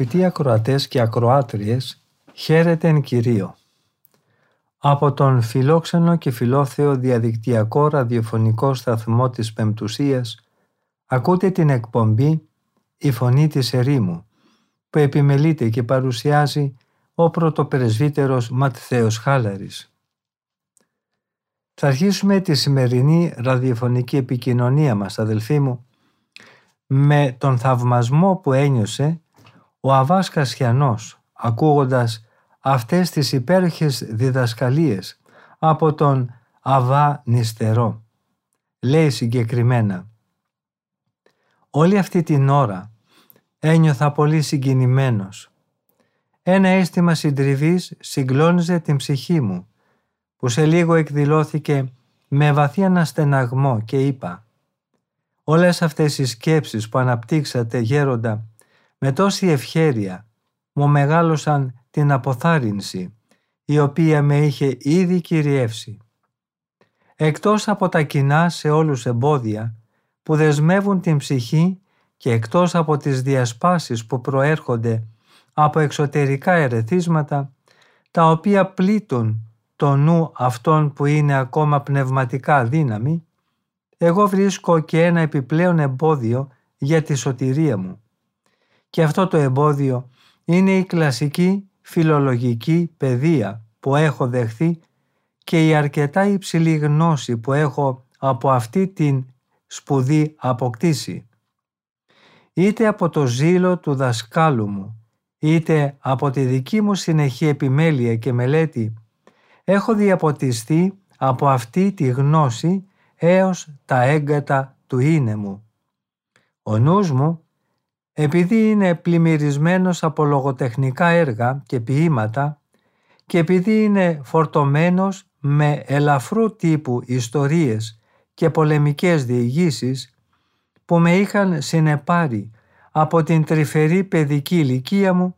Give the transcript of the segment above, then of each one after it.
Αγαπητοί ακροατές και ακροάτριες, χαίρετε εν Κυρίω. Από τον φιλόξενο και φιλόθεο διαδικτυακό ραδιοφωνικό σταθμό της Πεμπτουσίας ακούτε την εκπομπή «Η Φωνή της Ερήμου» που επιμελείται και παρουσιάζει ο πρωτοπρεσβύτερος Ματθαίος Χάλαρης. Θα αρχίσουμε τη σημερινή ραδιοφωνική επικοινωνία μας, αδελφοί μου, με τον θαυμασμό που ένιωσε ο Αβάς Κασιανός, ακούγοντας αυτές τις υπέροχες διδασκαλίες από τον Αβά Νηστερό. Λέει συγκεκριμένα «Όλη αυτή την ώρα ένιωθα πολύ συγκινημένος. Ένα αίσθημα συντριβής συγκλώνιζε την ψυχή μου, που σε λίγο εκδηλώθηκε με βαθύ αναστεναγμό και είπα «Όλες αυτές οι σκέψεις που αναπτύξατε γέροντα με τόση ευχέρεια μου μεγάλωσαν την αποθάρρυνση η οποία με είχε ήδη κυριεύσει. Εκτός από τα κοινά σε όλους εμπόδια που δεσμεύουν την ψυχή και εκτός από τις διασπάσεις που προέρχονται από εξωτερικά ερεθίσματα τα οποία πλήττουν το νου αυτών που είναι ακόμα πνευματικά δύναμη, εγώ βρίσκω και ένα επιπλέον εμπόδιο για τη σωτηρία μου. Και αυτό το εμπόδιο είναι η κλασική φιλολογική παιδεία που έχω δεχθεί και η αρκετά υψηλή γνώση που έχω από αυτή την σπουδή αποκτήσει. Είτε από το ζήλο του δασκάλου μου, είτε από τη δική μου συνεχή επιμέλεια και μελέτη, έχω διαποτιστεί από αυτή τη γνώση έως τα έγκατα του είναι μου. Ο νους μου επειδή είναι πλημμυρισμένος από λογοτεχνικά έργα και ποίηματα και επειδή είναι φορτωμένος με ελαφρού τύπου ιστορίες και πολεμικές διηγήσεις που με είχαν συνεπάρει από την τρυφερή παιδική ηλικία μου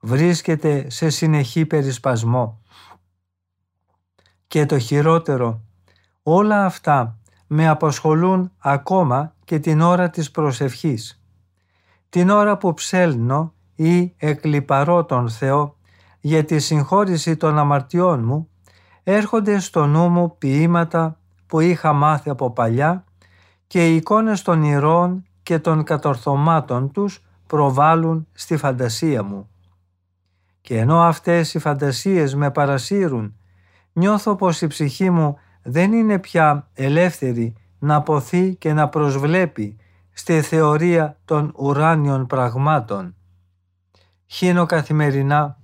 βρίσκεται σε συνεχή περισπασμό. Και το χειρότερο, όλα αυτά με απασχολούν ακόμα και την ώρα της προσευχής την ώρα που ψέλνω ή εκλυπαρώ τον Θεό για τη συγχώρηση των αμαρτιών μου, έρχονται στο νου μου ποίηματα που είχα μάθει από παλιά και οι εικόνες των ηρώων και των κατορθωμάτων τους προβάλλουν στη φαντασία μου. Και ενώ αυτές οι φαντασίες με παρασύρουν, νιώθω πως η ψυχή μου δεν είναι πια ελεύθερη να ποθεί και να προσβλέπει στη θεωρία των ουράνιων πραγμάτων. Χύνω καθημερινά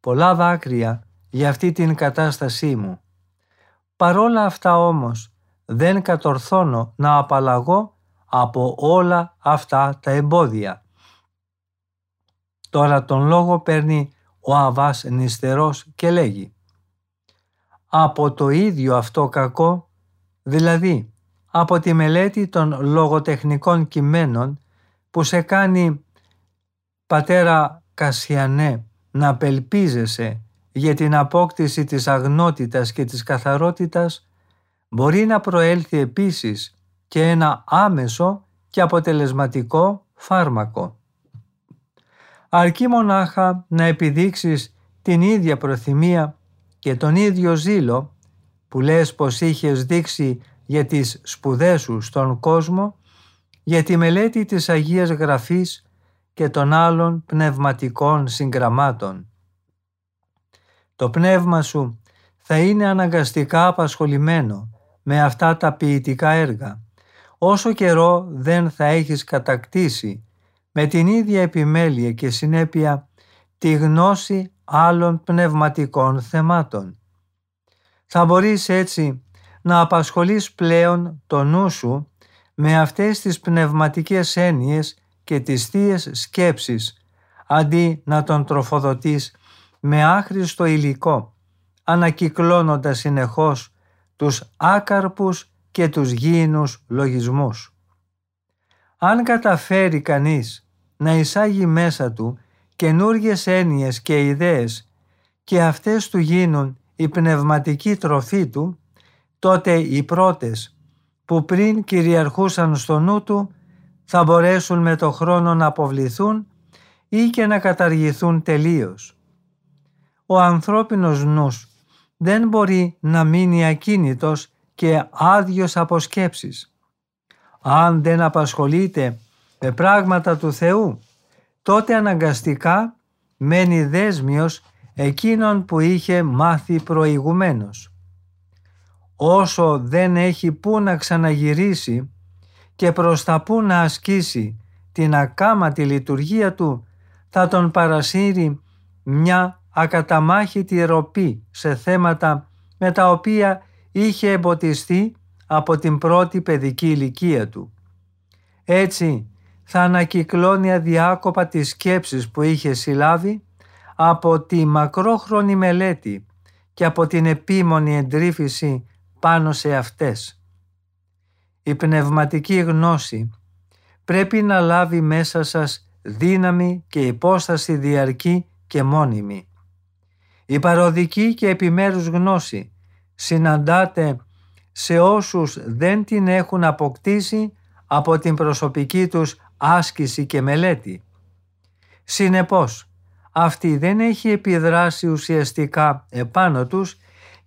πολλά δάκρυα για αυτή την κατάστασή μου. Παρόλα αυτά όμως δεν κατορθώνω να απαλλαγώ από όλα αυτά τα εμπόδια. Τώρα τον λόγο παίρνει ο Αβάς νηστερός και λέγει «Από το ίδιο αυτό κακό, δηλαδή από τη μελέτη των λογοτεχνικών κειμένων που σε κάνει πατέρα Κασιανέ να απελπίζεσαι για την απόκτηση της αγνότητας και της καθαρότητας μπορεί να προέλθει επίσης και ένα άμεσο και αποτελεσματικό φάρμακο. Αρκεί μονάχα να επιδείξεις την ίδια προθυμία και τον ίδιο ζήλο που λες πως είχες δείξει για τις σπουδές σου στον κόσμο, για τη μελέτη της Αγίας Γραφής και των άλλων πνευματικών συγγραμμάτων. Το πνεύμα σου θα είναι αναγκαστικά απασχολημένο με αυτά τα ποιητικά έργα, όσο καιρό δεν θα έχεις κατακτήσει με την ίδια επιμέλεια και συνέπεια τη γνώση άλλων πνευματικών θεμάτων. Θα μπορείς έτσι να απασχολείς πλέον το νου σου με αυτές τις πνευματικές έννοιες και τις θείες σκέψεις αντί να τον τροφοδοτείς με άχρηστο υλικό ανακυκλώνοντας συνεχώς τους άκαρπους και τους γήινους λογισμούς. Αν καταφέρει κανείς να εισάγει μέσα του καινούργιες έννοιες και ιδέες και αυτές του γίνουν η πνευματική τροφή του, τότε οι πρώτες που πριν κυριαρχούσαν στο νου του θα μπορέσουν με το χρόνο να αποβληθούν ή και να καταργηθούν τελείως. Ο ανθρώπινος νους δεν μπορεί να μείνει ακίνητος και άδειος από σκέψεις. Αν δεν απασχολείται με πράγματα του Θεού, τότε αναγκαστικά μένει δέσμιος εκείνον που είχε μάθει προηγουμένως. Όσο δεν έχει πού να ξαναγυρίσει και προς τα πού να ασκήσει την ακάματη λειτουργία του, θα τον παρασύρει μια ακαταμάχητη ροπή σε θέματα με τα οποία είχε εμποτιστεί από την πρώτη παιδική ηλικία του. Έτσι θα ανακυκλώνει αδιάκοπα τις σκέψεις που είχε συλλάβει από τη μακρόχρονη μελέτη και από την επίμονη εντρίφηση πάνω σε αυτές. Η πνευματική γνώση πρέπει να λάβει μέσα σας δύναμη και υπόσταση διαρκή και μόνιμη. Η παροδική και επιμέρους γνώση συναντάται σε όσους δεν την έχουν αποκτήσει από την προσωπική τους άσκηση και μελέτη. Συνεπώς, αυτή δεν έχει επιδράσει ουσιαστικά επάνω τους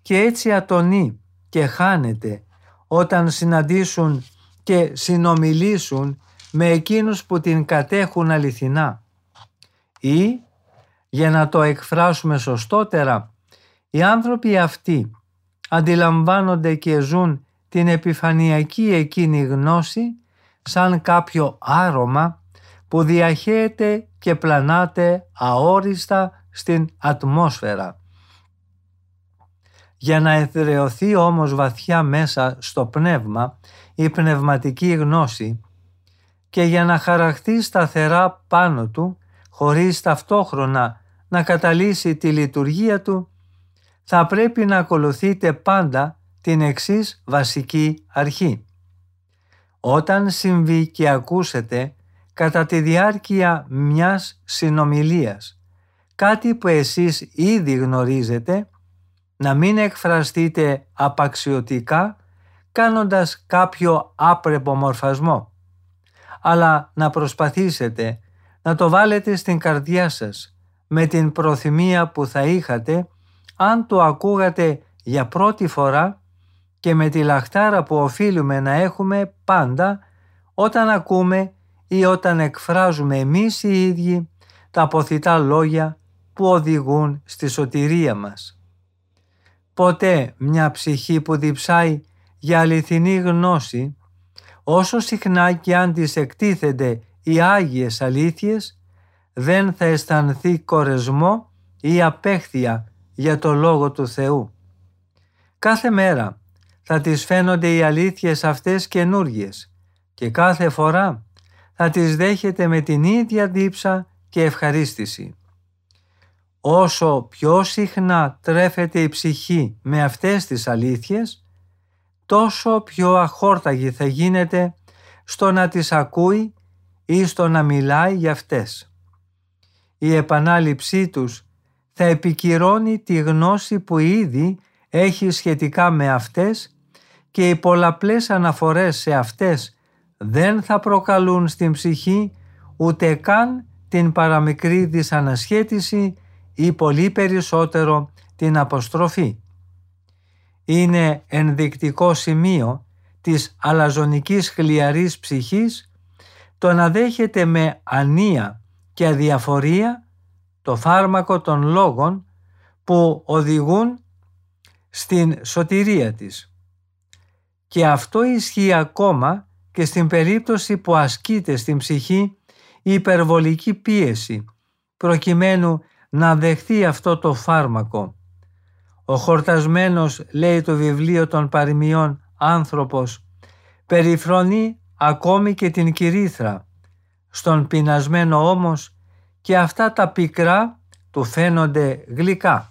και έτσι ατονεί και χάνεται όταν συναντήσουν και συνομιλήσουν με εκείνους που την κατέχουν αληθινά. Ή, για να το εκφράσουμε σωστότερα, οι άνθρωποι αυτοί αντιλαμβάνονται και ζουν την επιφανειακή εκείνη γνώση σαν κάποιο άρωμα που διαχέεται και πλανάται αόριστα στην ατμόσφαιρα. Για να εθρεωθεί όμως βαθιά μέσα στο πνεύμα η πνευματική γνώση και για να χαραχτεί σταθερά πάνω του χωρίς ταυτόχρονα να καταλύσει τη λειτουργία του θα πρέπει να ακολουθείτε πάντα την εξής βασική αρχή. Όταν συμβεί και ακούσετε κατά τη διάρκεια μιας συνομιλίας κάτι που εσείς ήδη γνωρίζετε, να μην εκφραστείτε απαξιωτικά κάνοντας κάποιο άπρεπο μορφασμό, αλλά να προσπαθήσετε να το βάλετε στην καρδιά σας με την προθυμία που θα είχατε αν το ακούγατε για πρώτη φορά και με τη λαχτάρα που οφείλουμε να έχουμε πάντα όταν ακούμε ή όταν εκφράζουμε εμείς οι ίδιοι τα αποθητά λόγια που οδηγούν στη σωτηρία μας. Ποτέ μια ψυχή που διψάει για αληθινή γνώση, όσο συχνά και αν της εκτίθενται οι Άγιες αλήθειες, δεν θα αισθανθεί κορεσμό ή απέχθεια για το Λόγο του Θεού. Κάθε μέρα θα τις φαίνονται οι αλήθειες αυτές καινούργιες και κάθε φορά θα τις δέχεται με την ίδια δίψα και ευχαρίστηση. Όσο πιο συχνά τρέφεται η ψυχή με αυτές τις αλήθειες, τόσο πιο αχόρταγη θα γίνεται στο να τις ακούει ή στο να μιλάει για αυτές. Η επανάληψή τους θα επικυρώνει τη γνώση που ήδη έχει σχετικά με αυτές και οι πολλαπλές αναφορές σε αυτές δεν θα προκαλούν στην ψυχή ούτε καν την παραμικρή δυσανασχέτιση ή πολύ περισσότερο την αποστροφή. Είναι ενδεικτικό σημείο της αλαζονικής χλιαρής ψυχής το να δέχεται με ανία και αδιαφορία το φάρμακο των λόγων που οδηγούν στην σωτηρία της. Και αυτό ισχύει ακόμα και στην περίπτωση που ασκείται στην ψυχή η υπερβολική πίεση προκειμένου να δεχθεί αυτό το φάρμακο. Ο χορτασμένος, λέει το βιβλίο των παροιμιών, άνθρωπος, περιφρονεί ακόμη και την κυρίθρα, Στον πεινασμένο όμως και αυτά τα πικρά του φαίνονται γλυκά.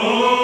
Αν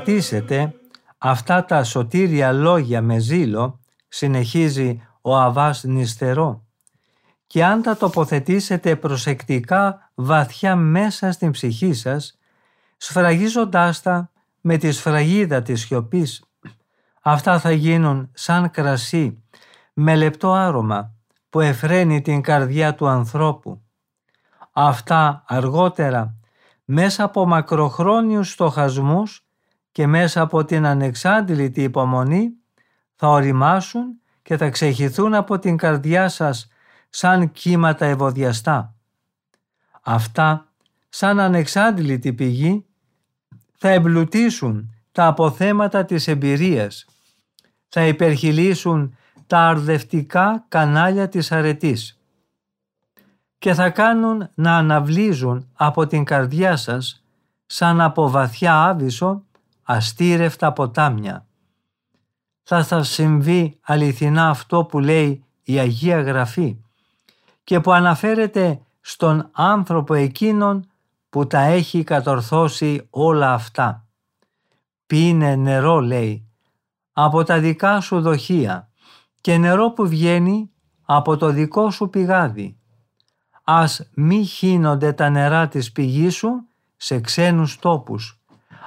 κρατήσετε αυτά τα σωτήρια λόγια με ζήλο, συνεχίζει ο Αβάς Νηστερό, και αν τα τοποθετήσετε προσεκτικά βαθιά μέσα στην ψυχή σας, σφραγίζοντάς τα με τη σφραγίδα της σιωπής, αυτά θα γίνουν σαν κρασί με λεπτό άρωμα που εφραίνει την καρδιά του ανθρώπου. Αυτά αργότερα μέσα από μακροχρόνιους στοχασμούς και μέσα από την ανεξάντλητη υπομονή θα οριμάσουν και θα ξεχυθούν από την καρδιά σας σαν κύματα ευωδιαστά. Αυτά σαν ανεξάντλητη πηγή θα εμπλουτίσουν τα αποθέματα της εμπειρίας, θα υπερχιλήσουν τα αρδευτικά κανάλια της αρετής και θα κάνουν να αναβλύζουν από την καρδιά σας σαν από βαθιά άβυσο αστήρευτα ποτάμια. Θα σας συμβεί αληθινά αυτό που λέει η Αγία Γραφή και που αναφέρεται στον άνθρωπο εκείνον που τα έχει κατορθώσει όλα αυτά. πίνε νερό λέει από τα δικά σου δοχεία και νερό που βγαίνει από το δικό σου πηγάδι. Ας μη χύνονται τα νερά της πηγής σου σε ξένους τόπους,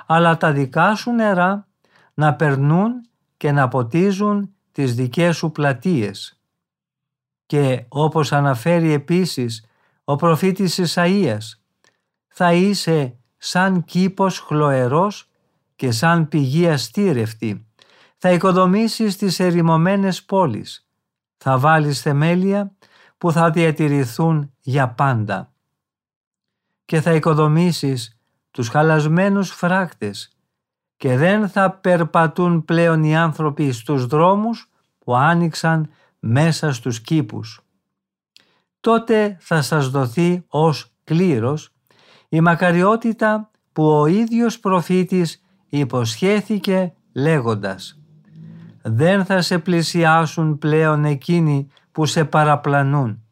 αλλά τα δικά σου νερά να περνούν και να ποτίζουν τις δικές σου πλατείες. Και όπως αναφέρει επίσης ο προφήτης Ισαΐας, θα είσαι σαν κήπος χλωερός και σαν πηγή αστήρευτη. Θα οικοδομήσεις τις ερημωμένες πόλεις. Θα βάλεις θεμέλια που θα διατηρηθούν για πάντα. Και θα οικοδομήσεις τους χαλασμένους φράκτες και δεν θα περπατούν πλέον οι άνθρωποι στους δρόμους που άνοιξαν μέσα στους κήπους. Τότε θα σας δοθεί ως κλήρος η μακαριότητα που ο ίδιος προφήτης υποσχέθηκε λέγοντας «Δεν θα σε πλησιάσουν πλέον εκείνοι που σε παραπλανούν.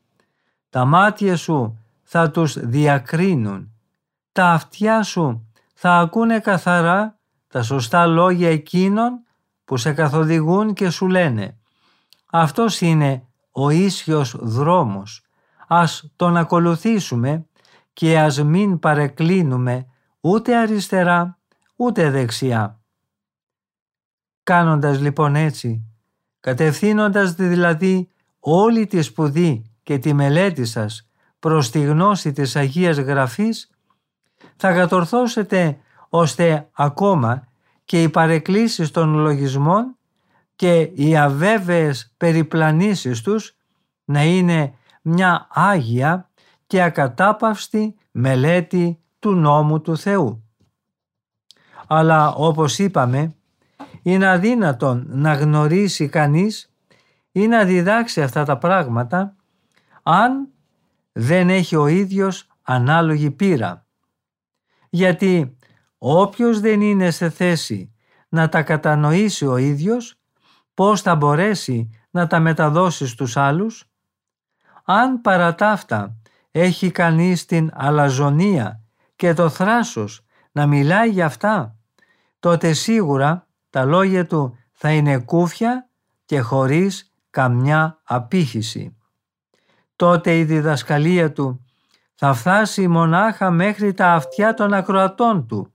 Τα μάτια σου θα τους διακρίνουν. Τα αυτιά σου θα ακούνε καθαρά τα σωστά λόγια εκείνων που σε καθοδηγούν και σου λένε «Αυτός είναι ο ίσιος δρόμος. Ας τον ακολουθήσουμε και ας μην παρεκκλίνουμε ούτε αριστερά ούτε δεξιά. Κάνοντας λοιπόν έτσι, κατευθύνοντας δηλαδή όλη τη σπουδή και τη μελέτη σας προς τη γνώση της Αγίας Γραφής, θα κατορθώσετε ώστε ακόμα και οι παρεκκλήσεις των λογισμών και οι αβέβαιες περιπλανήσεις τους να είναι μια άγια και ακατάπαυστη μελέτη του νόμου του Θεού. Αλλά όπως είπαμε, είναι αδύνατον να γνωρίσει κανείς ή να διδάξει αυτά τα πράγματα αν δεν έχει ο ίδιος ανάλογη πείρα. Γιατί όποιος δεν είναι σε θέση να τα κατανοήσει ο ίδιος, πώς θα μπορέσει να τα μεταδώσει στους άλλους; Αν παρά τα έχει κανείς την αλαζονία και το θράσος να μιλάει για αυτά, τότε σίγουρα τα λόγια του θα είναι κούφια και χωρίς καμιά απήχηση. Τότε η διδασκαλία του θα φτάσει μονάχα μέχρι τα αυτιά των ακροατών του,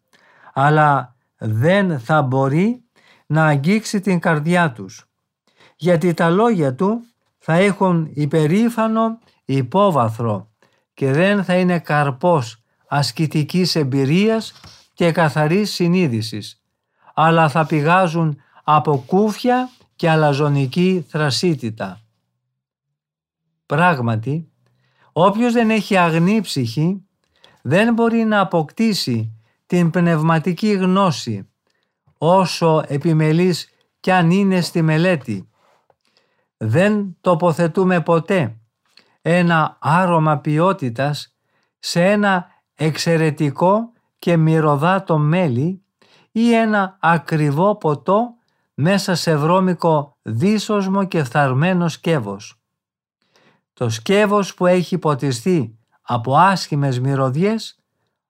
αλλά δεν θα μπορεί να αγγίξει την καρδιά τους, γιατί τα λόγια του θα έχουν υπερήφανο υπόβαθρο και δεν θα είναι καρπός ασκητικής εμπειρίας και καθαρής συνείδησης, αλλά θα πηγάζουν από κούφια και αλαζονική θρασίτητα. Πράγματι, όποιος δεν έχει αγνή ψυχή δεν μπορεί να αποκτήσει την πνευματική γνώση όσο επιμελής κι αν είναι στη μελέτη. Δεν τοποθετούμε ποτέ ένα άρωμα ποιότητας σε ένα εξαιρετικό και μυρωδάτο μέλι ή ένα ακριβό ποτό μέσα σε βρώμικο δίσοσμο και φθαρμένο σκεύος. Το σκεύος που έχει ποτιστεί από άσχημες μυρωδιές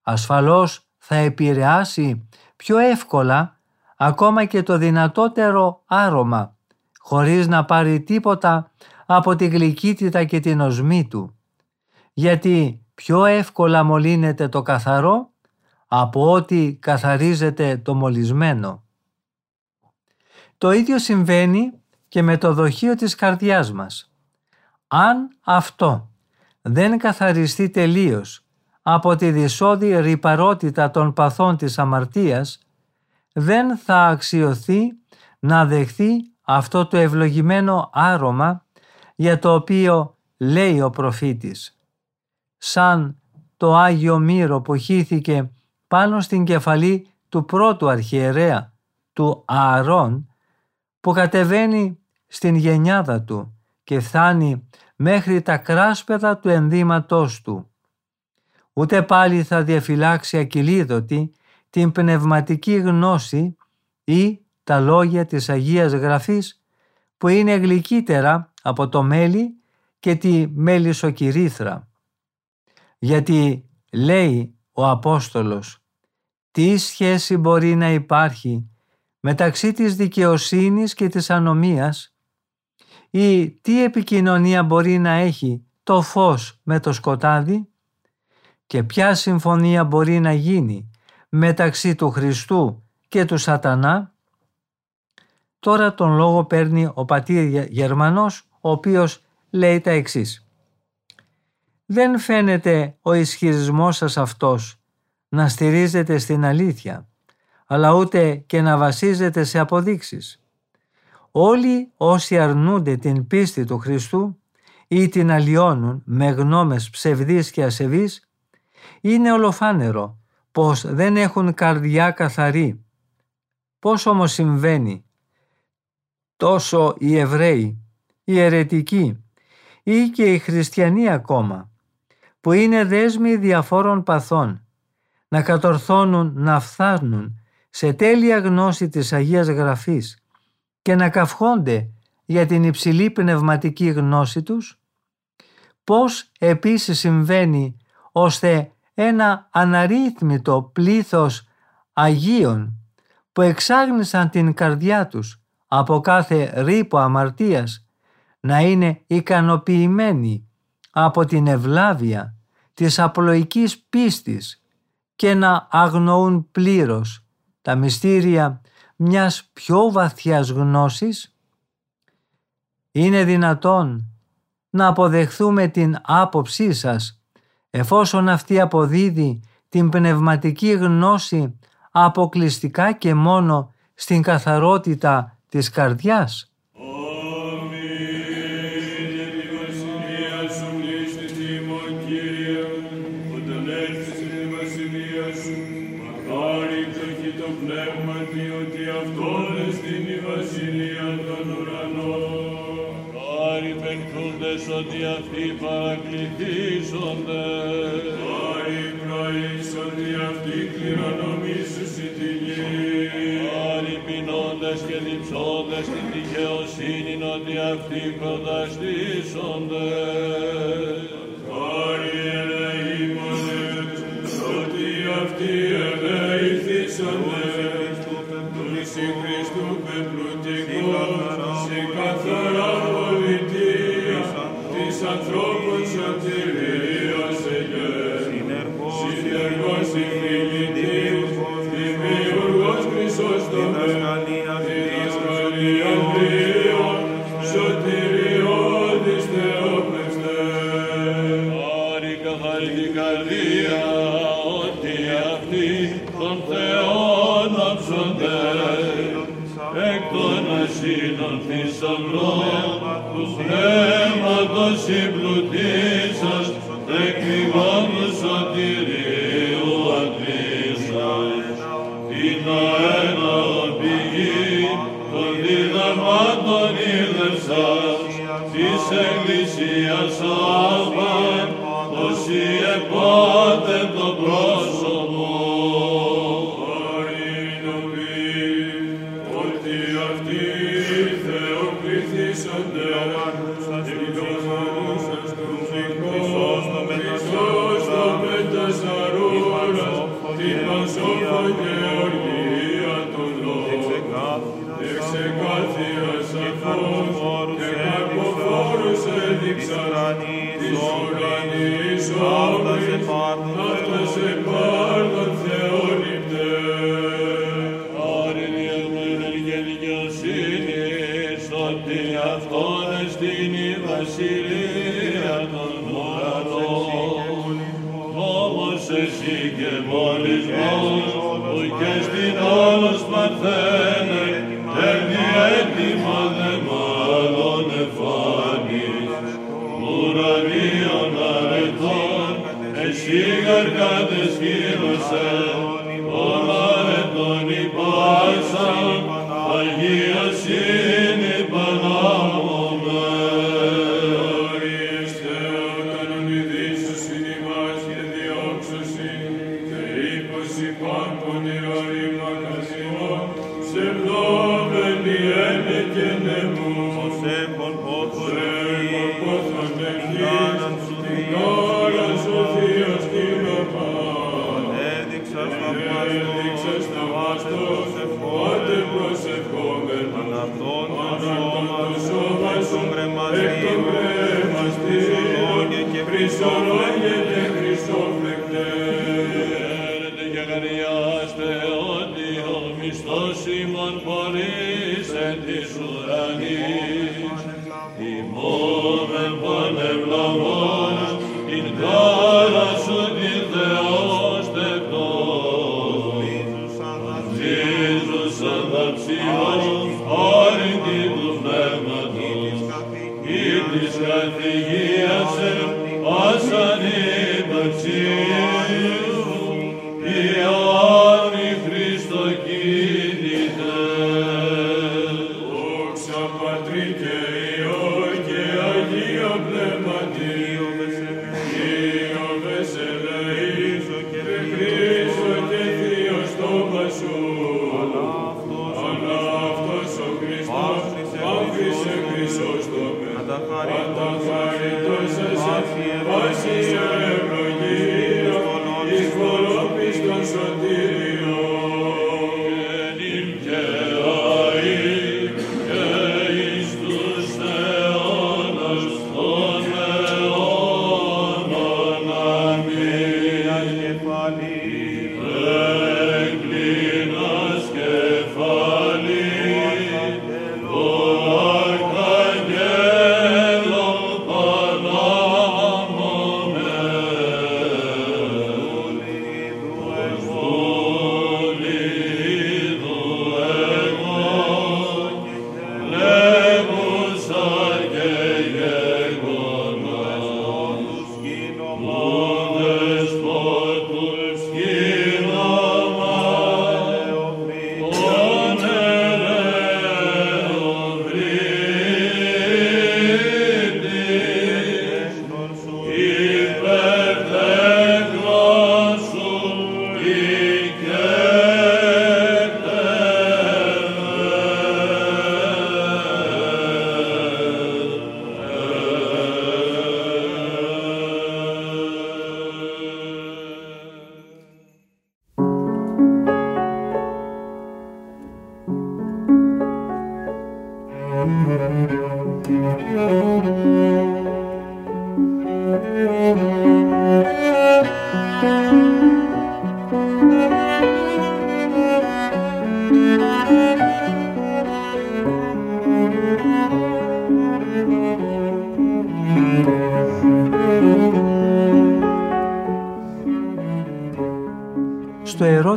ασφαλώς θα επηρεάσει πιο εύκολα ακόμα και το δυνατότερο άρωμα χωρίς να πάρει τίποτα από τη γλυκύτητα και την οσμή του. Γιατί πιο εύκολα μολύνεται το καθαρό από ότι καθαρίζεται το μολυσμένο. Το ίδιο συμβαίνει και με το δοχείο της καρδιάς μας. Αν αυτό δεν καθαριστεί τελείως από τη δυσόδη ρυπαρότητα των παθών της αμαρτίας, δεν θα αξιωθεί να δεχθεί αυτό το ευλογημένο άρωμα για το οποίο λέει ο προφήτης. Σαν το Άγιο Μύρο που χύθηκε πάνω στην κεφαλή του πρώτου αρχιερέα, του Ααρών, που κατεβαίνει στην γενιάδα του και φτάνει μέχρι τα κράσπεδα του ενδύματός του. Ούτε πάλι θα διαφυλάξει ακυλίδωτη την πνευματική γνώση ή τα λόγια της Αγίας Γραφής που είναι γλυκύτερα από το μέλι και τη μέλισσοκυρίθρα. Γιατί λέει ο Απόστολος τι σχέση μπορεί να υπάρχει μεταξύ της δικαιοσύνης και της ανομίας ή τι επικοινωνία μπορεί να έχει το φως με το σκοτάδι και ποια συμφωνία μπορεί να γίνει μεταξύ του Χριστού και του σατανά. Τώρα τον λόγο παίρνει ο πατήρ Γερμανός ο οποίος λέει τα εξής. Δεν φαίνεται ο ισχυρισμός σας αυτός να στηρίζεται στην αλήθεια, αλλά ούτε και να βασίζεται σε αποδείξεις. Όλοι όσοι αρνούνται την πίστη του Χριστού ή την αλλοιώνουν με γνώμες ψευδείς και ασεβείς, είναι ολοφάνερο πως δεν έχουν καρδιά καθαρή. Πώς όμως συμβαίνει; Τόσο οι Εβραίοι, οι αιρετικοί ή και οι χριστιανοί ακόμα, που είναι δέσμοι διαφόρων παθών, να κατορθώνουν να φθάνουν σε τέλεια γνώση της Αγίας Γραφής και να καυχόνται για την υψηλή πνευματική γνώση τους, πώς επίσης συμβαίνει ώστε ένα αναρρύθμιτο πλήθος Αγίων που εξάγνησαν την καρδιά τους από κάθε ρήπο αμαρτίας να είναι ικανοποιημένοι από την ευλάβεια της απλοϊκής πίστης και να αγνοούν πλήρως τα μυστήρια μιας πιο βαθιάς γνώσης. Είναι δυνατόν να αποδεχθούμε την άποψή σας εφόσον αυτή αποδίδει την πνευματική γνώση αποκλειστικά και μόνο στην καθαρότητα της καρδιάς; Ότι αυτοί παρακληθήσονται. Χάρη πρωίς ότι αυτοί κληρονομήσουσι τη γη. Χάρη πεινώντες και διψώντες την δικαιοσύνη ότι αυτοί προταστήσονται.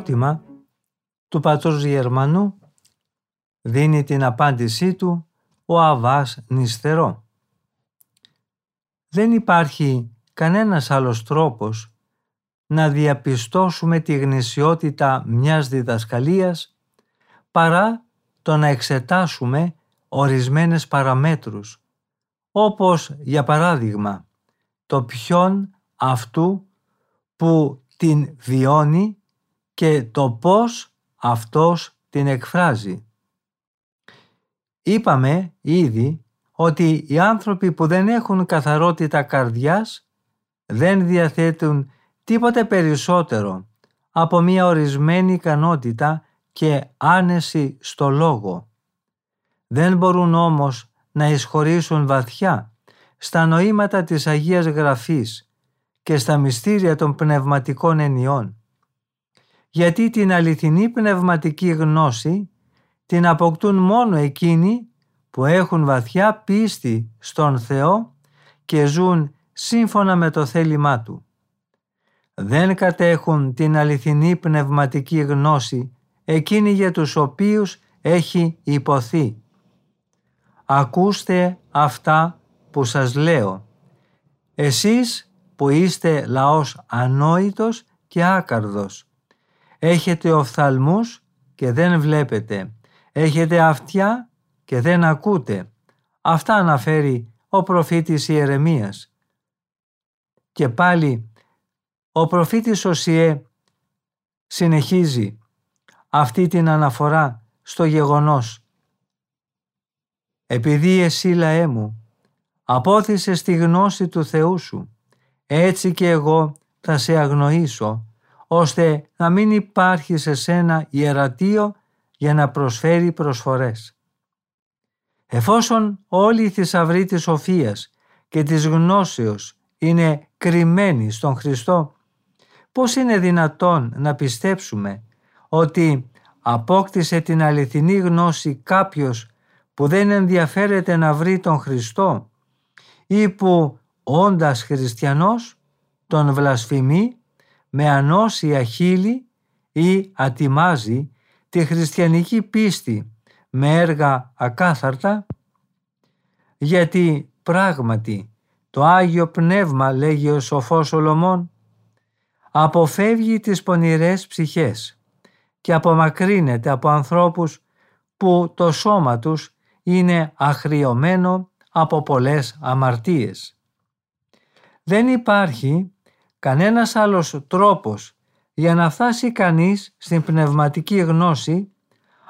Ερώτημα του πατρός Γερμανού δίνει την απάντησή του ο Αβάς Νηστερό. Δεν υπάρχει κανένας άλλος τρόπος να διαπιστώσουμε τη γνησιότητα μιας διδασκαλίας παρά το να εξετάσουμε ορισμένες παραμέτρους, όπως για παράδειγμα το ποιον αυτού που την βιώνει και το πώς αυτός την εκφράζει. Είπαμε ήδη ότι οι άνθρωποι που δεν έχουν καθαρότητα καρδιάς δεν διαθέτουν τίποτε περισσότερο από μια ορισμένη ικανότητα και άνεση στο λόγο. Δεν μπορούν όμως να εισχωρήσουν βαθιά στα νοήματα της Αγίας Γραφής και στα μυστήρια των πνευματικών ενιών. Γιατί την αληθινή πνευματική γνώση την αποκτούν μόνο εκείνοι που έχουν βαθιά πίστη στον Θεό και ζουν σύμφωνα με το θέλημά Του. Δεν κατέχουν την αληθινή πνευματική γνώση εκείνοι για τους οποίους έχει υποθεί. Ακούστε αυτά που σας λέω. Εσείς που είστε λαός ανόητος και άκαρδος. Έχετε οφθαλμούς και δεν βλέπετε. Έχετε αυτιά και δεν ακούτε. Αυτά αναφέρει ο προφήτης Ιερεμίας. Και πάλι ο προφήτης Οσιέ συνεχίζει αυτή την αναφορά στο γεγονός. Επειδή εσύ λαέ μου απόθυσες τη γνώση του Θεού σου, έτσι και εγώ θα σε αγνοήσω, ώστε να μην υπάρχει σε σένα ιερατείο για να προσφέρει προσφορές. Εφόσον όλοι οι θησαυροί της σοφίας και της γνώσεως είναι κρυμμένοι στον Χριστό, πώς είναι δυνατόν να πιστέψουμε ότι απόκτησε την αληθινή γνώση κάποιος που δεν ενδιαφέρεται να βρει τον Χριστό ή που όντας χριστιανός τον βλασφημεί; Με ανώσια χείλη ή ατιμάζει τη χριστιανική πίστη με έργα ακάθαρτα γιατί πράγματι το Άγιο Πνεύμα λέγει ο σοφός Σολομών αποφεύγει τις πονηρές ψυχές και απομακρύνεται από ανθρώπους που το σώμα τους είναι αχριωμένο από πολλές αμαρτίες. Δεν υπάρχει κανένας άλλος τρόπος για να φτάσει κανείς στην πνευματική γνώση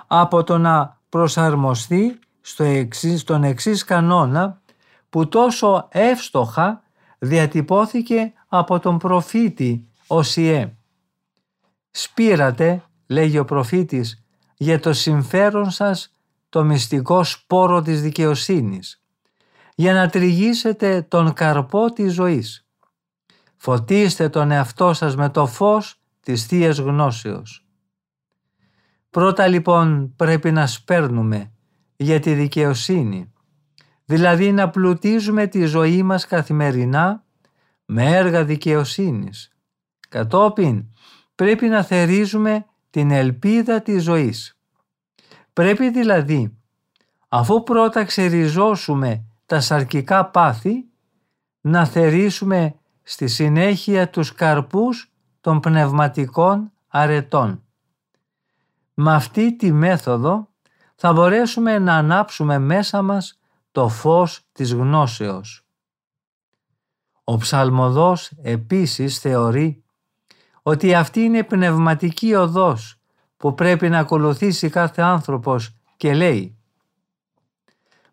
από το να προσαρμοστεί στο εξής, στον εξής κανόνα που τόσο εύστοχα διατυπώθηκε από τον προφήτη Οσιέ. «Σπήρατε», λέγει ο προφήτης, «για το συμφέρον σας το μυστικό σπόρο της δικαιοσύνης, για να τριγύσετε τον καρπό της ζωής. Φωτίστε τον εαυτό σας με το φως της Θείας Γνώσεως. Πρώτα λοιπόν πρέπει να σπέρνουμε για τη δικαιοσύνη, δηλαδή να πλουτίζουμε τη ζωή μας καθημερινά με έργα δικαιοσύνης. Κατόπιν πρέπει να θερίζουμε την ελπίδα της ζωής. Πρέπει δηλαδή, αφού πρώτα ξεριζώσουμε τα σαρκικά πάθη, να θερήσουμε στη συνέχεια τους καρπούς των πνευματικών αρετών. Με αυτή τη μέθοδο θα μπορέσουμε να ανάψουμε μέσα μας το φως της γνώσεως. Ο ψαλμοδός επίσης θεωρεί ότι αυτή είναι πνευματική οδός που πρέπει να ακολουθήσει κάθε άνθρωπος και λέει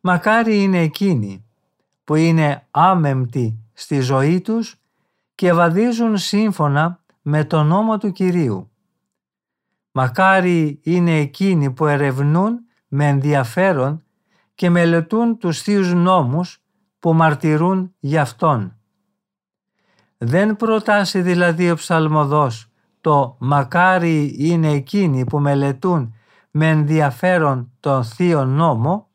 «Μακάρι είναι εκείνοι που είναι άμεμπτοι στη ζωή τους και βαδίζουν σύμφωνα με τον νόμο του Κυρίου. Μακάρι είναι εκείνοι που ερευνούν με ενδιαφέρον και μελετούν τους θείους νόμους που μαρτυρούν για Αυτόν. Δεν προτάσει δηλαδή ο ψαλμοδός το «μακάρι είναι εκείνοι που μελετούν με ενδιαφέρον τον θείο νόμο»,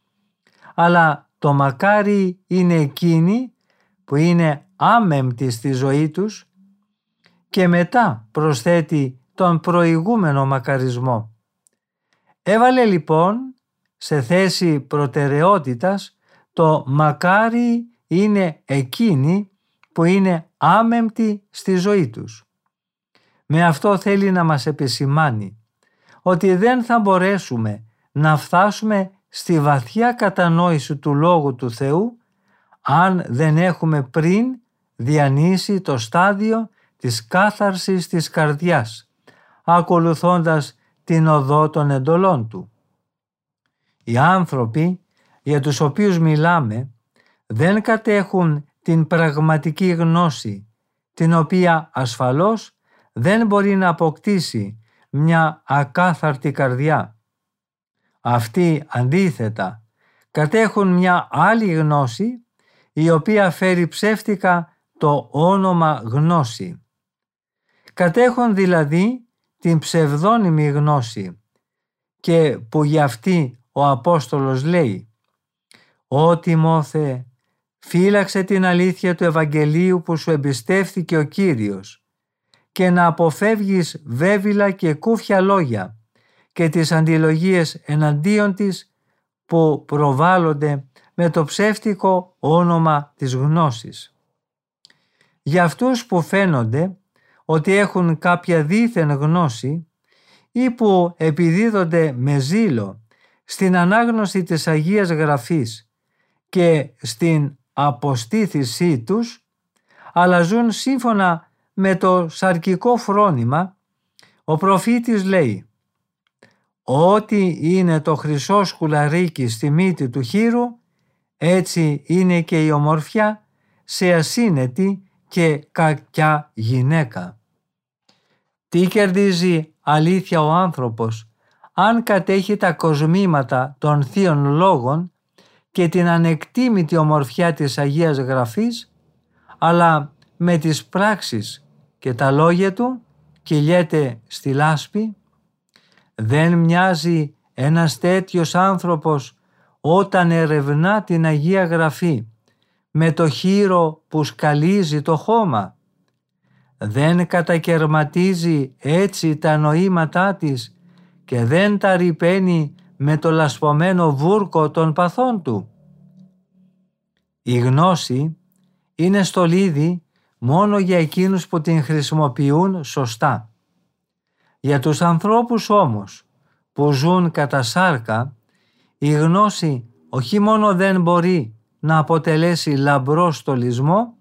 αλλά το «μακάρι είναι εκείνοι που είναι άμεμπτοι στη ζωή τους» και μετά προσθέτει τον προηγούμενο μακαρισμό. Έβαλε λοιπόν σε θέση προτεραιότητας το «μακάρι είναι εκείνοι που είναι άμεμπτοι στη ζωή τους». Με αυτό θέλει να μας επισημάνει ότι δεν θα μπορέσουμε να φτάσουμε στη βαθιά κατανόηση του Λόγου του Θεού αν δεν έχουμε πριν διανύσει το στάδιο της κάθαρσης της καρδιάς, ακολουθώντας την οδό των εντολών Του. Οι άνθρωποι για τους οποίους μιλάμε δεν κατέχουν την πραγματική γνώση, την οποία ασφαλώς δεν μπορεί να αποκτήσει μια ακάθαρτη καρδιά. Αυτοί αντίθετα κατέχουν μια άλλη γνώση η οποία φέρει ψεύτικα το όνομα γνώση. Κατέχουν δηλαδή την ψευδόνυμη γνώση και που γι' αυτή ο Απόστολος λέει «Ω Τιμόθε, φύλαξε την αλήθεια του Ευαγγελίου που σου εμπιστεύθηκε ο Κύριος και να αποφεύγεις βέβηλα και κούφια λόγια και τις αντιλογίες εναντίον της που προβάλλονται με το ψεύτικο όνομα της γνώσης. Για αυτούς που φαίνονται ότι έχουν κάποια δίθεν γνώση ή που επιδίδονται με ζήλο στην ανάγνωση της Αγίας Γραφής και στην αποστήθησή τους, αλλά ζουν σύμφωνα με το σαρκικό φρόνημα, ο προφήτης λέει «Ό,τι είναι το χρυσό σκουλαρίκι στη μύτη του χείρου, έτσι είναι και η ομορφιά σε ασύνετη και κακιά γυναίκα». Τι κερδίζει αλήθεια ο άνθρωπος; Αν κατέχει τα κοσμήματα των θείων λόγων και την ανεκτήμητη ομορφιά της Αγίας Γραφής, αλλά με τις πράξεις και τα λόγια του κυλιέται στη λάσπη, δεν μοιάζει ένας τέτοιος άνθρωπος όταν ερευνά την Αγία Γραφή με το χείρο που σκαλίζει το χώμα. Δεν κατακαιρματίζει έτσι τα νοήματά της και δεν τα ρηπαίνει με το λασπωμένο βούρκο των παθών του. Η γνώση είναι στολίδι μόνο για εκείνους που την χρησιμοποιούν σωστά. Για τους ανθρώπους όμως που ζουν κατά σάρκα, η γνώση όχι μόνο δεν μπορεί να αποτελέσει λαμπρό στολισμό,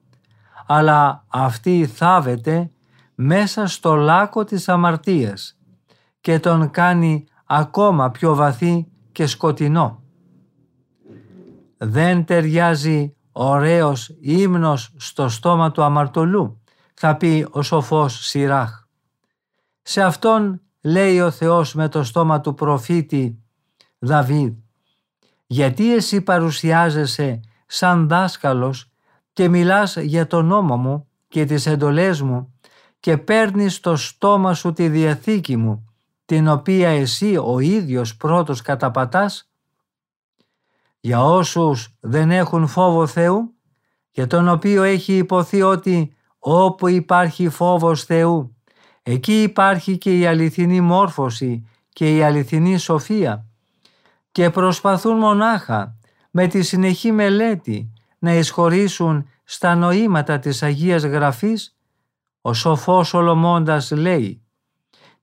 αλλά αυτή θάβεται μέσα στο λάκκο της αμαρτίας και τον κάνει ακόμα πιο βαθύ και σκοτεινό. Δεν ταιριάζει ωραίος ύμνος στο στόμα του αμαρτωλού, θα πει ο σοφός Σιράχ. Σε αυτόν λέει ο Θεός με το στόμα του προφήτη Δαβίδ «Γιατί εσύ παρουσιάζεσαι σαν δάσκαλος και μιλάς για τον νόμο μου και τις εντολές μου και παίρνεις στο στόμα σου τη Διαθήκη μου, την οποία εσύ ο ίδιος πρώτος καταπατάς; Για όσους δεν έχουν φόβο Θεού, για τον οποίο έχει υποθεί ότι όπου υπάρχει φόβος Θεού, εκεί υπάρχει και η αληθινή μόρφωση και η αληθινή σοφία και προσπαθούν μονάχα με τη συνεχή μελέτη να εισχωρήσουν στα νοήματα της Αγίας Γραφής, ο σοφός Σολομώντας λέει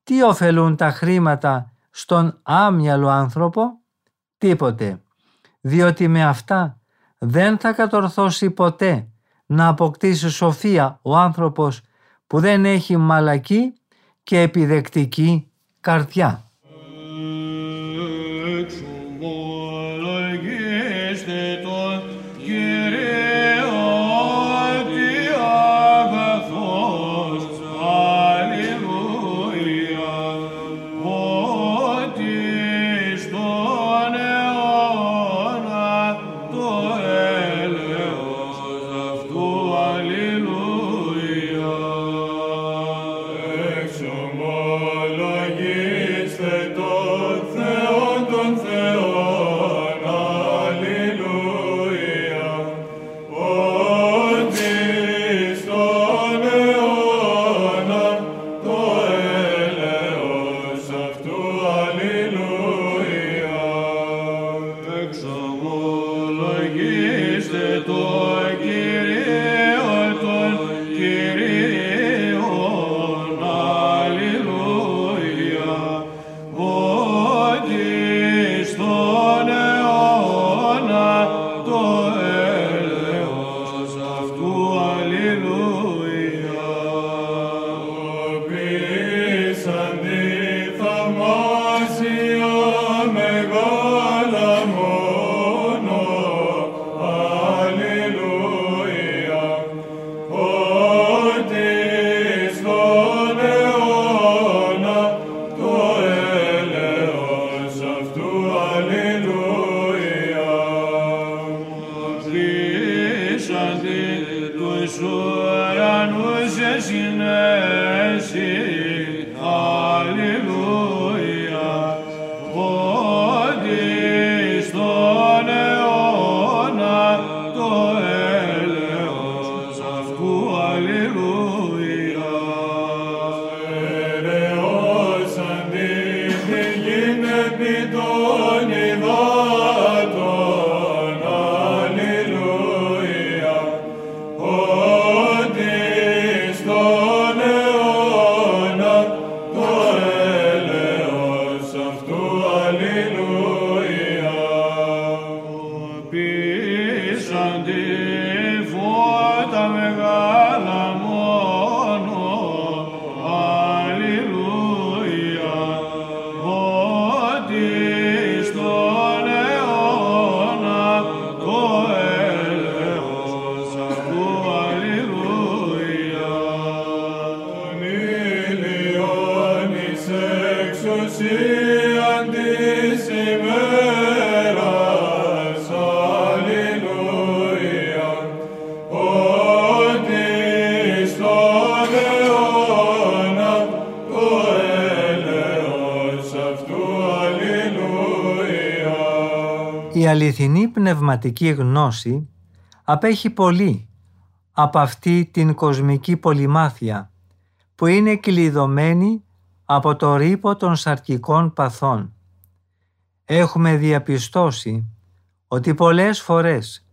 «Τι ωφελούν τα χρήματα στον άμυαλο άνθρωπο» «Τίποτε, διότι με αυτά δεν θα κατορθώσει ποτέ να αποκτήσει σοφία ο άνθρωπος που δεν έχει μαλακή και επιδεκτική καρδιά». Αληθινή πνευματική γνώση απέχει πολύ από αυτή την κοσμική πολυμάθεια που είναι κλειδωμένη από το ρήπο των σαρκικών παθών. Έχουμε διαπιστώσει ότι πολλές φορές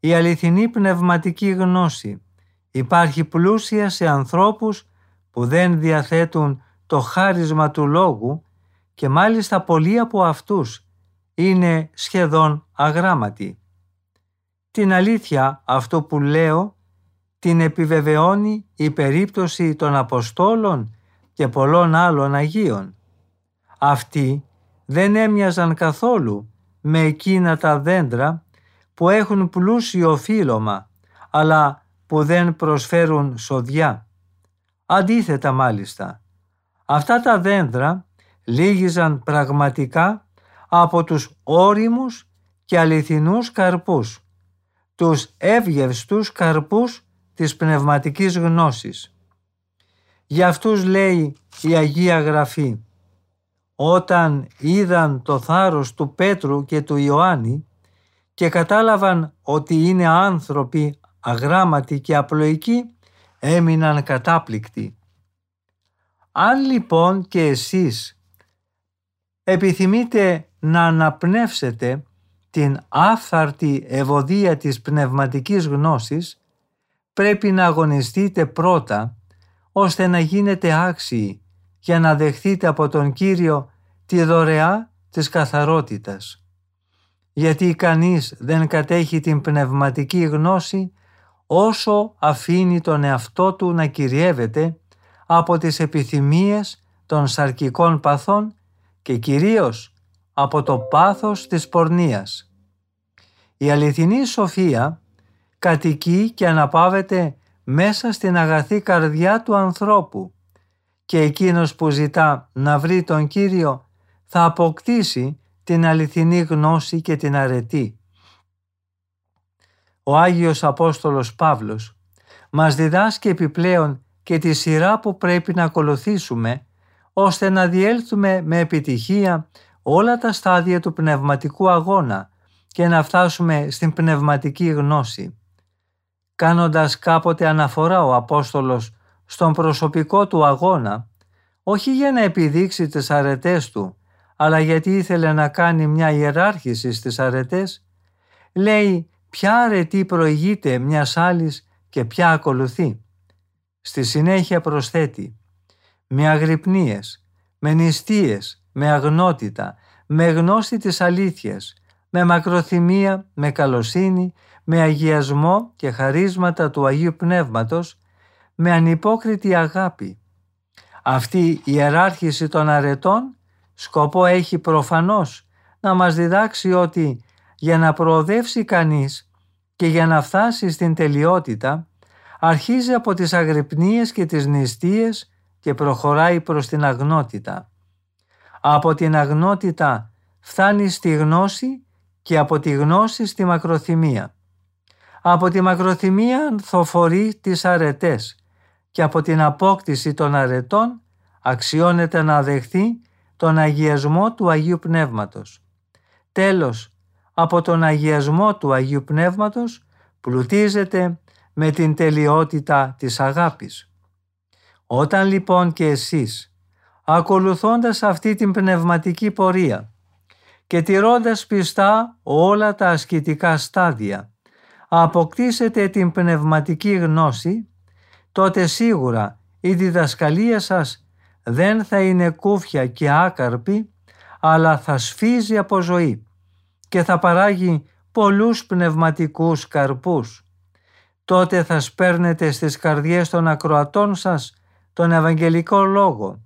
η αληθινή πνευματική γνώση υπάρχει πλούσια σε ανθρώπους που δεν διαθέτουν το χάρισμα του λόγου και μάλιστα πολλοί από αυτούς είναι σχεδόν αγράμματοι. Την αλήθεια αυτό που λέω την επιβεβαιώνει η περίπτωση των Αποστόλων και πολλών άλλων Αγίων. Αυτοί δεν έμοιαζαν καθόλου με εκείνα τα δέντρα που έχουν πλούσιο φύλλωμα αλλά που δεν προσφέρουν σοδιά. Αντίθετα μάλιστα, αυτά τα δέντρα λύγιζαν πραγματικά από τους όριμους και αληθινούς καρπούς, τους εύγευστους καρπούς της πνευματικής γνώσης. Για αυτούς λέει η Αγία Γραφή όταν είδαν το θάρρος του Πέτρου και του Ιωάννη και κατάλαβαν ότι είναι άνθρωποι αγράμματοι και απλοϊκοί έμειναν κατάπληκτοι. Αν λοιπόν και εσείς επιθυμείτε να αναπνεύσετε την άφθαρτη ευωδία της πνευματικής γνώσης πρέπει να αγωνιστείτε πρώτα ώστε να γίνετε άξιοι για να δεχθείτε από τον Κύριο τη δωρεά της καθαρότητας. Γιατί κανείς δεν κατέχει την πνευματική γνώση όσο αφήνει τον εαυτό του να κυριεύεται από τις επιθυμίες των σαρκικών παθών και κυρίως από το πάθος της πορνείας. Η αληθινή σοφία κατοικεί και αναπαύεται μέσα στην αγαθή καρδιά του ανθρώπου και εκείνος που ζητά να βρει τον Κύριο θα αποκτήσει την αληθινή γνώση και την αρετή. Ο Άγιος Απόστολος Παύλος μας διδάσκει επιπλέον και τη σειρά που πρέπει να ακολουθήσουμε ώστε να διέλθουμε με επιτυχία όλα τα στάδια του πνευματικού αγώνα και να φτάσουμε στην πνευματική γνώση κάνοντας κάποτε αναφορά ο Απόστολος στον προσωπικό του αγώνα, όχι για να επιδείξει τις αρετές του, αλλά γιατί ήθελε να κάνει μια ιεράρχηση στις αρετές, λέει ποια αρετή προηγείται μιας άλλης και ποια ακολουθεί. Στη συνέχεια προσθέτει με αγρυπνίες, με νηστείες, με αγνότητα, με γνώση της αλήθειας, με μακροθυμία, με καλοσύνη, με αγιασμό και χαρίσματα του Αγίου Πνεύματος, με ανυπόκριτη αγάπη. Αυτή η ιεράρχηση των αρετών σκοπό έχει προφανώς να μας διδάξει ότι για να προοδεύσει κανείς και για να φτάσει στην τελειότητα αρχίζει από τις αγρυπνίες και τις νηστείες και προχωράει προς την αγνότητα. Από την αγνότητα φτάνει στη γνώση και από τη γνώση στη μακροθυμία. Από τη μακροθυμία ανθοφορεί τις αρετές και από την απόκτηση των αρετών αξιώνεται να δεχθεί τον αγιασμό του Αγίου Πνεύματος. Τέλος, από τον αγιασμό του Αγίου Πνεύματος πλουτίζεται με την τελειότητα της αγάπης. Όταν λοιπόν και εσείς, ακολουθώντας αυτή την πνευματική πορεία και τηρώντας πιστά όλα τα ασκητικά στάδια, αποκτήσετε την πνευματική γνώση, τότε σίγουρα η διδασκαλία σας δεν θα είναι κούφια και άκαρπη, αλλά θα σφίζει από ζωή και θα παράγει πολλούς πνευματικούς καρπούς. Τότε θα σπέρνετε στις καρδιές των ακροατών σας τον Ευαγγελικό Λόγο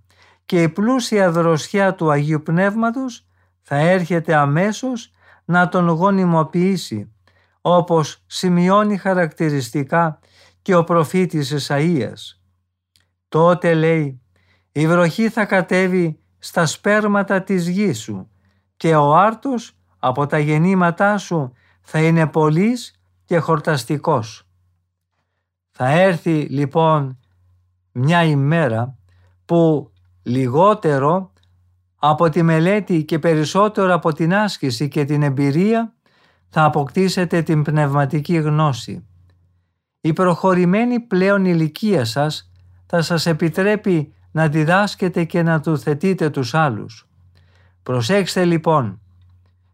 και η πλούσια δροσιά του Αγίου Πνεύματος θα έρχεται αμέσως να τον γονιμοποιήσει όπως σημειώνει χαρακτηριστικά και ο προφήτης Εσαΐας. Τότε λέει η βροχή θα κατέβει στα σπέρματα της γης σου και ο άρτος από τα γεννήματά σου θα είναι πολύς και χορταστικός. Θα έρθει λοιπόν μια ημέρα που λιγότερο από τη μελέτη και περισσότερο από την άσκηση και την εμπειρία θα αποκτήσετε την πνευματική γνώση. Η προχωρημένη πλέον ηλικία σας θα σας επιτρέπει να διδάσκετε και να του θετείτε τους άλλους. Προσέξτε λοιπόν,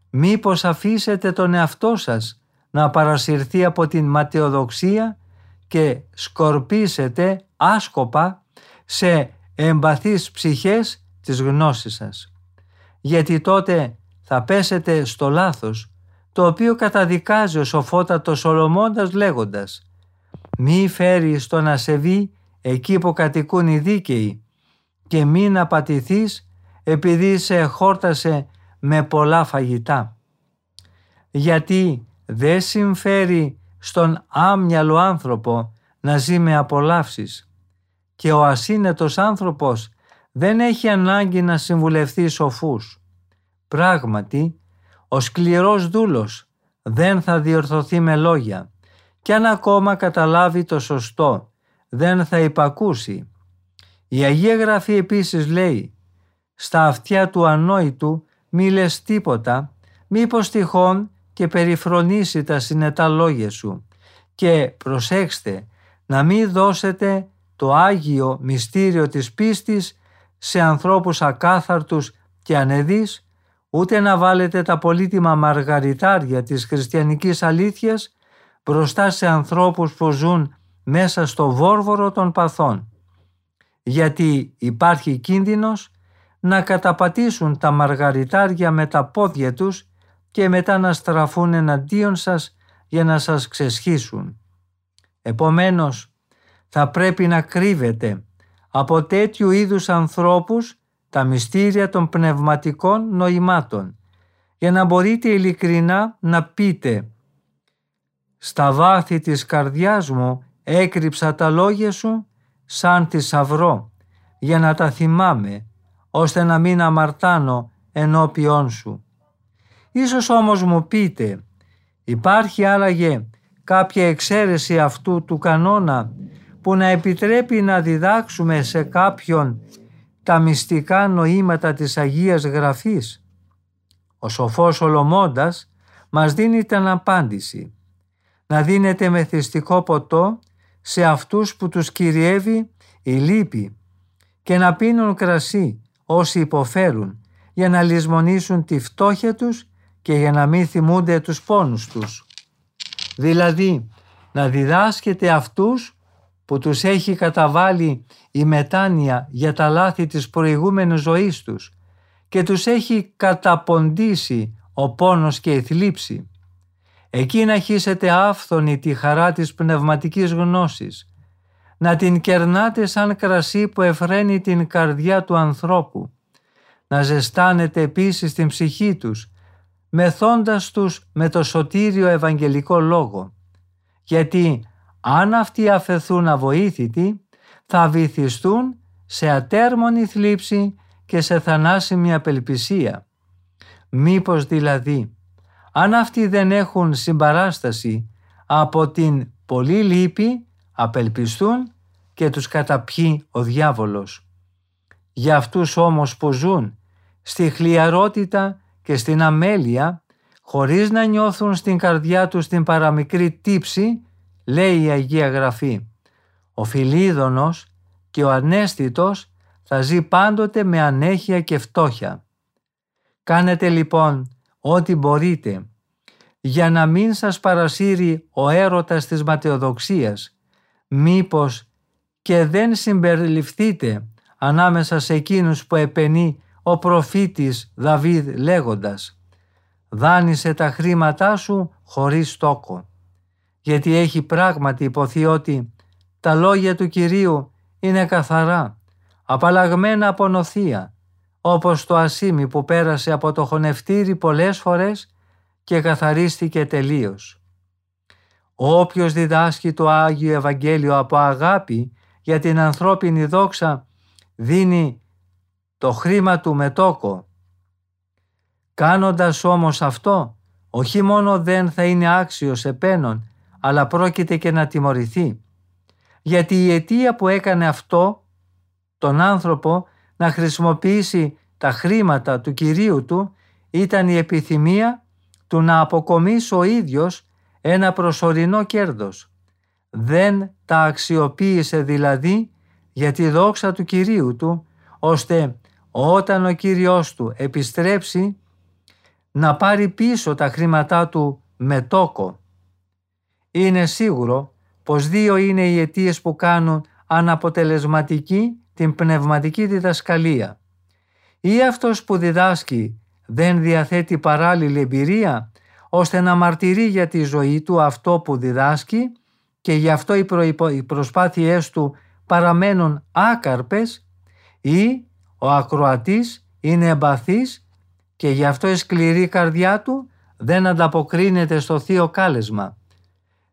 μήπως αφήσετε τον εαυτό σας να παρασυρθεί από την ματαιοδοξία και σκορπίσετε άσκοπα σε εμπαθείς ψυχές της γνώσης σας. Γιατί τότε θα πέσετε στο λάθος, το οποίο καταδικάζει ο σοφότατος Σολομώντας λέγοντας «Μη φέρει στον ασεβή εκεί που κατοικούν οι δίκαιοι και μην απατηθείς επειδή σε χόρτασε με πολλά φαγητά. Γιατί δεν συμφέρει στον άμυαλο άνθρωπο να ζει με απολαύσεις και ο ασύνετος άνθρωπος δεν έχει ανάγκη να συμβουλευτεί σοφούς. Πράγματι, ο σκληρός δούλος δεν θα διορθωθεί με λόγια και αν ακόμα καταλάβει το σωστό δεν θα υπακούσει. Η Αγία Γραφή επίσης λέει «Στα αυτιά του ανόητου μη λες τίποτα, μήπως τυχόν και περιφρονήσει τα συνετά λόγια σου και προσέξτε να μην δώσετε το Άγιο μυστήριο της πίστης σε ανθρώπους ακάθαρτους και ανεδείς, ούτε να βάλετε τα πολύτιμα μαργαριτάρια της χριστιανικής αλήθειας μπροστά σε ανθρώπους που ζουν μέσα στο βόρβορο των παθών. Γιατί υπάρχει κίνδυνος να καταπατήσουν τα μαργαριτάρια με τα πόδια τους και μετά να στραφούν εναντίον σας για να σας ξεσχίσουν. Επομένως, θα πρέπει να κρύβετε από τέτοιου είδους ανθρώπους τα μυστήρια των πνευματικών νοημάτων για να μπορείτε ειλικρινά να πείτε «Στα βάθη της καρδιάς μου έκρυψα τα λόγια σου σαν θησαυρό για να τα θυμάμαι ώστε να μην αμαρτάνω ενώπιόν σου». Ίσως όμως μου πείτε υπάρχει άλλαγε κάποια εξαίρεση αυτού του κανόνα που να επιτρέπει να διδάξουμε σε κάποιον τα μυστικά νοήματα της Αγίας Γραφής. Ο σοφός Σολομώντας μας δίνει την απάντηση να δίνεται μεθυστικό ποτό σε αυτούς που τους κυριεύει η λύπη και να πίνουν κρασί όσοι υποφέρουν για να λησμονήσουν τη φτώχεια τους και για να μην θυμούνται τους πόνους τους. Δηλαδή να διδάσκεται αυτούς που τους έχει καταβάλει η μετάνοια για τα λάθη της προηγούμενης ζωής τους και τους έχει καταποντήσει ο πόνος και η θλίψη. Εκεί να χύσετε άφθονη τη χαρά της πνευματικής γνώσης, να την κερνάτε σαν κρασί που εφραίνει την καρδιά του ανθρώπου, να ζεστάνετε επίσης την ψυχή τους, μεθώντας τους με το σωτήριο Ευαγγελικό Λόγο, γιατί αν αυτοί αφαιθούν αβοήθητοι, θα βυθιστούν σε ατέρμονη θλίψη και σε θανάσιμη απελπισία. Μήπως δηλαδή, αν αυτοί δεν έχουν συμπαράσταση από την πολύ λύπη, απελπιστούν και τους καταπιεί ο διάβολος. Για αυτούς όμως που ζουν στη χλιαρότητα και στην αμέλεια, χωρίς να νιώθουν στην καρδιά τους την παραμικρή τύψη, λέει η Αγία Γραφή. Ο Φιλίδωνος και ο ανέστητος θα ζει πάντοτε με ανέχεια και φτώχεια. Κάνετε λοιπόν ό,τι μπορείτε για να μην σας παρασύρει ο έρωτας της ματαιοδοξίας, μήπως και δεν συμπεριληφθείτε ανάμεσα σε εκείνους που επενεί ο προφήτης Δαβίδ λέγοντας «Δάνεισε τα χρήματά σου χωρίς τόκο» γιατί έχει πράγματι υποθεί ότι τα λόγια του Κυρίου είναι καθαρά, απαλλαγμένα από νοθεία, όπως το ασίμι που πέρασε από το χωνευτήρι πολλές φορές και καθαρίστηκε τελείως. Όποιος διδάσκει το Άγιο Ευαγγέλιο από αγάπη για την ανθρώπινη δόξα δίνει το χρήμα του μετόκο. Κάνοντας όμως αυτό, όχι μόνο δεν θα είναι άξιος επένων, αλλά πρόκειται και να τιμωρηθεί. Γιατί η αιτία που έκανε αυτό τον άνθρωπο να χρησιμοποιήσει τα χρήματα του Κυρίου του ήταν η επιθυμία του να αποκομίσει ο ίδιος ένα προσωρινό κέρδος. Δεν τα αξιοποίησε δηλαδή για τη δόξα του Κυρίου του, ώστε όταν ο Κύριος του επιστρέψει να πάρει πίσω τα χρήματά του με τόκο. Είναι σίγουρο πως δύο είναι οι αιτίες που κάνουν αναποτελεσματική την πνευματική διδασκαλία. Ή αυτός που διδάσκει δεν διαθέτει παράλληλη εμπειρία ώστε να μαρτυρεί για τη ζωή του αυτό που διδάσκει και γι' αυτό οι, οι προσπάθειές του παραμένουν άκαρπες ή ο ακροατής είναι εμπαθής και γι' αυτό η σκληρή καρδιά του δεν ανταποκρίνεται στο θείο κάλεσμα.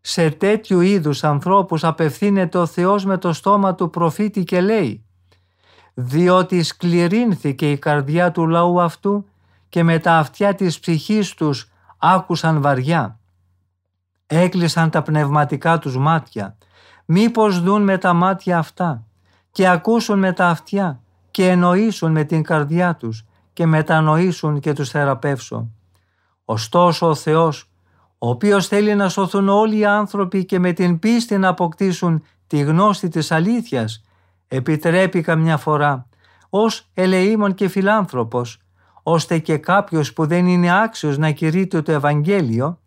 Σε τέτοιου είδους ανθρώπους απευθύνεται ο Θεός με το στόμα του προφήτη και λέει «Διότι σκληρύνθηκε η καρδιά του λαού αυτού και με τα αυτιά της ψυχής τους άκουσαν βαριά. Έκλεισαν τα πνευματικά τους μάτια. Μήπως δουν με τα μάτια αυτά και ακούσουν με τα αυτιά και εννοήσουν με την καρδιά τους και μετανοήσουν και τους θεραπεύσω. Ωστόσο ο Θεός, ο οποίος θέλει να σωθούν όλοι οι άνθρωποι και με την πίστη να αποκτήσουν τη γνώση της αλήθειας, επιτρέπει καμιά φορά ως ελεήμων και φιλάνθρωπος, ώστε και κάποιος που δεν είναι άξιος να κηρύττει το Ευαγγέλιο,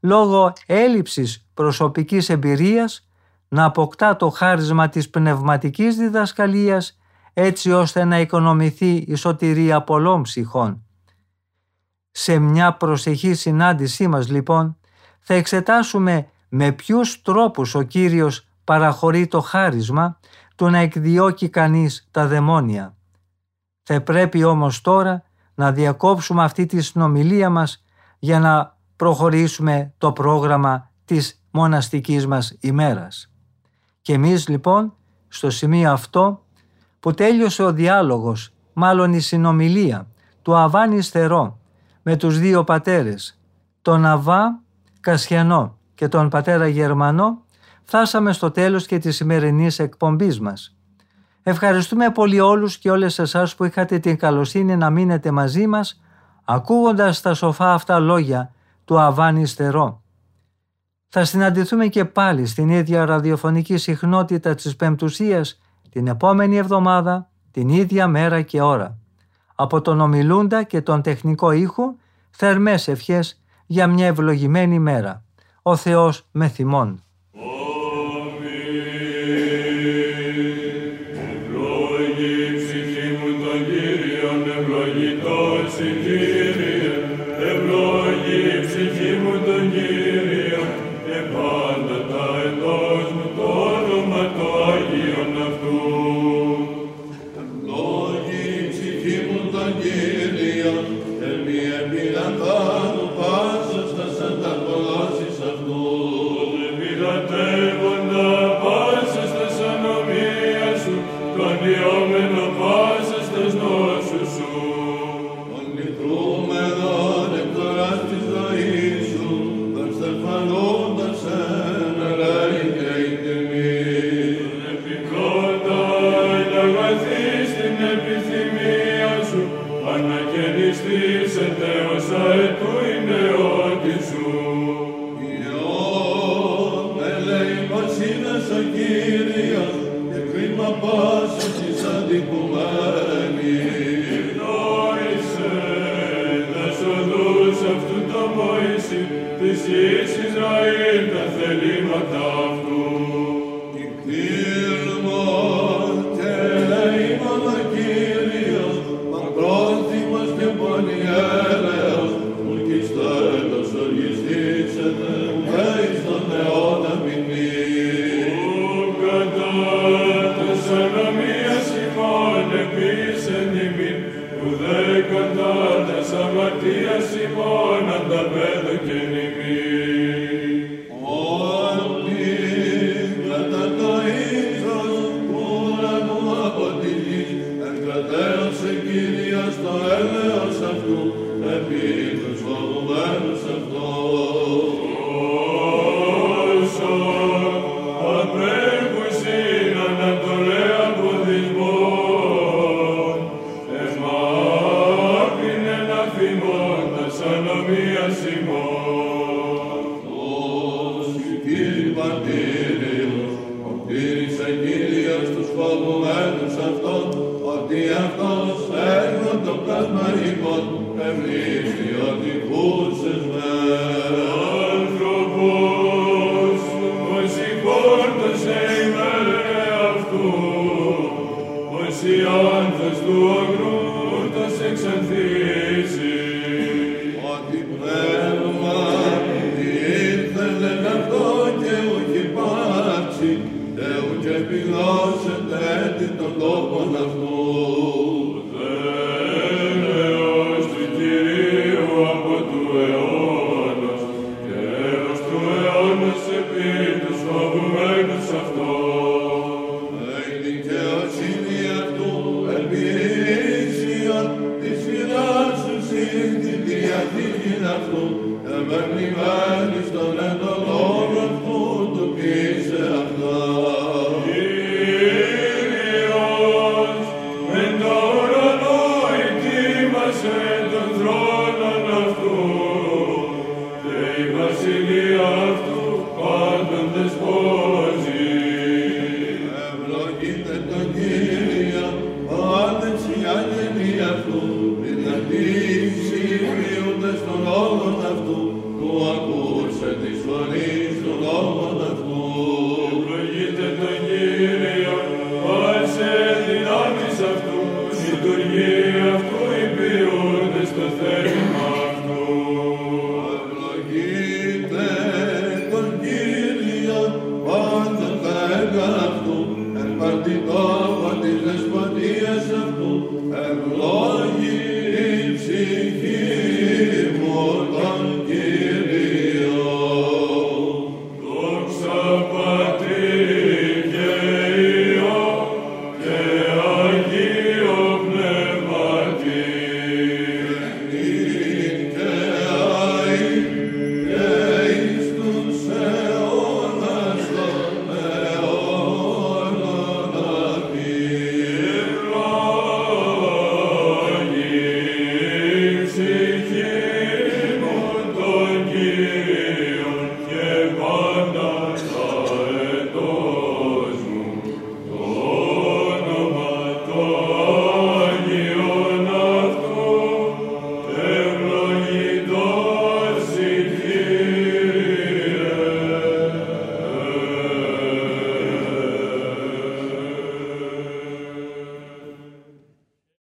λόγω έλλειψης προσωπικής εμπειρίας, να αποκτά το χάρισμα της πνευματικής διδασκαλίας έτσι ώστε να οικονομηθεί η σωτηρία πολλών ψυχών. Σε μια προσεχή συνάντησή μας λοιπόν θα εξετάσουμε με ποιους τρόπους ο Κύριος παραχωρεί το χάρισμα του να εκδιώκει κανείς τα δαιμόνια. Θα πρέπει όμως τώρα να διακόψουμε αυτή τη συνομιλία μας για να προχωρήσουμε το πρόγραμμα της μοναστικής μας ημέρας. Και εμείς λοιπόν στο σημείο αυτό που τέλειωσε ο διάλογος, μάλλον η συνομιλία του Αβάνη Στερό με τους δύο πατέρες, τον Αβά Κασιανό και τον πατέρα Γερμανό, φτάσαμε στο τέλος και της σημερινής εκπομπής μας. Ευχαριστούμε πολύ όλους και όλες εσάς που είχατε την καλοσύνη να μείνετε μαζί μας ακούγοντας τα σοφά αυτά λόγια του Αβάνη Στερό. Θα συναντηθούμε και πάλι στην ίδια ραδιοφωνική συχνότητα της Πεμπτουσίας την επόμενη εβδομάδα, την ίδια μέρα και ώρα. Από τον ομιλούντα και τον τεχνικό ήχο, θερμές ευχές για μια ευλογημένη μέρα. Ο Θεός με θυμών.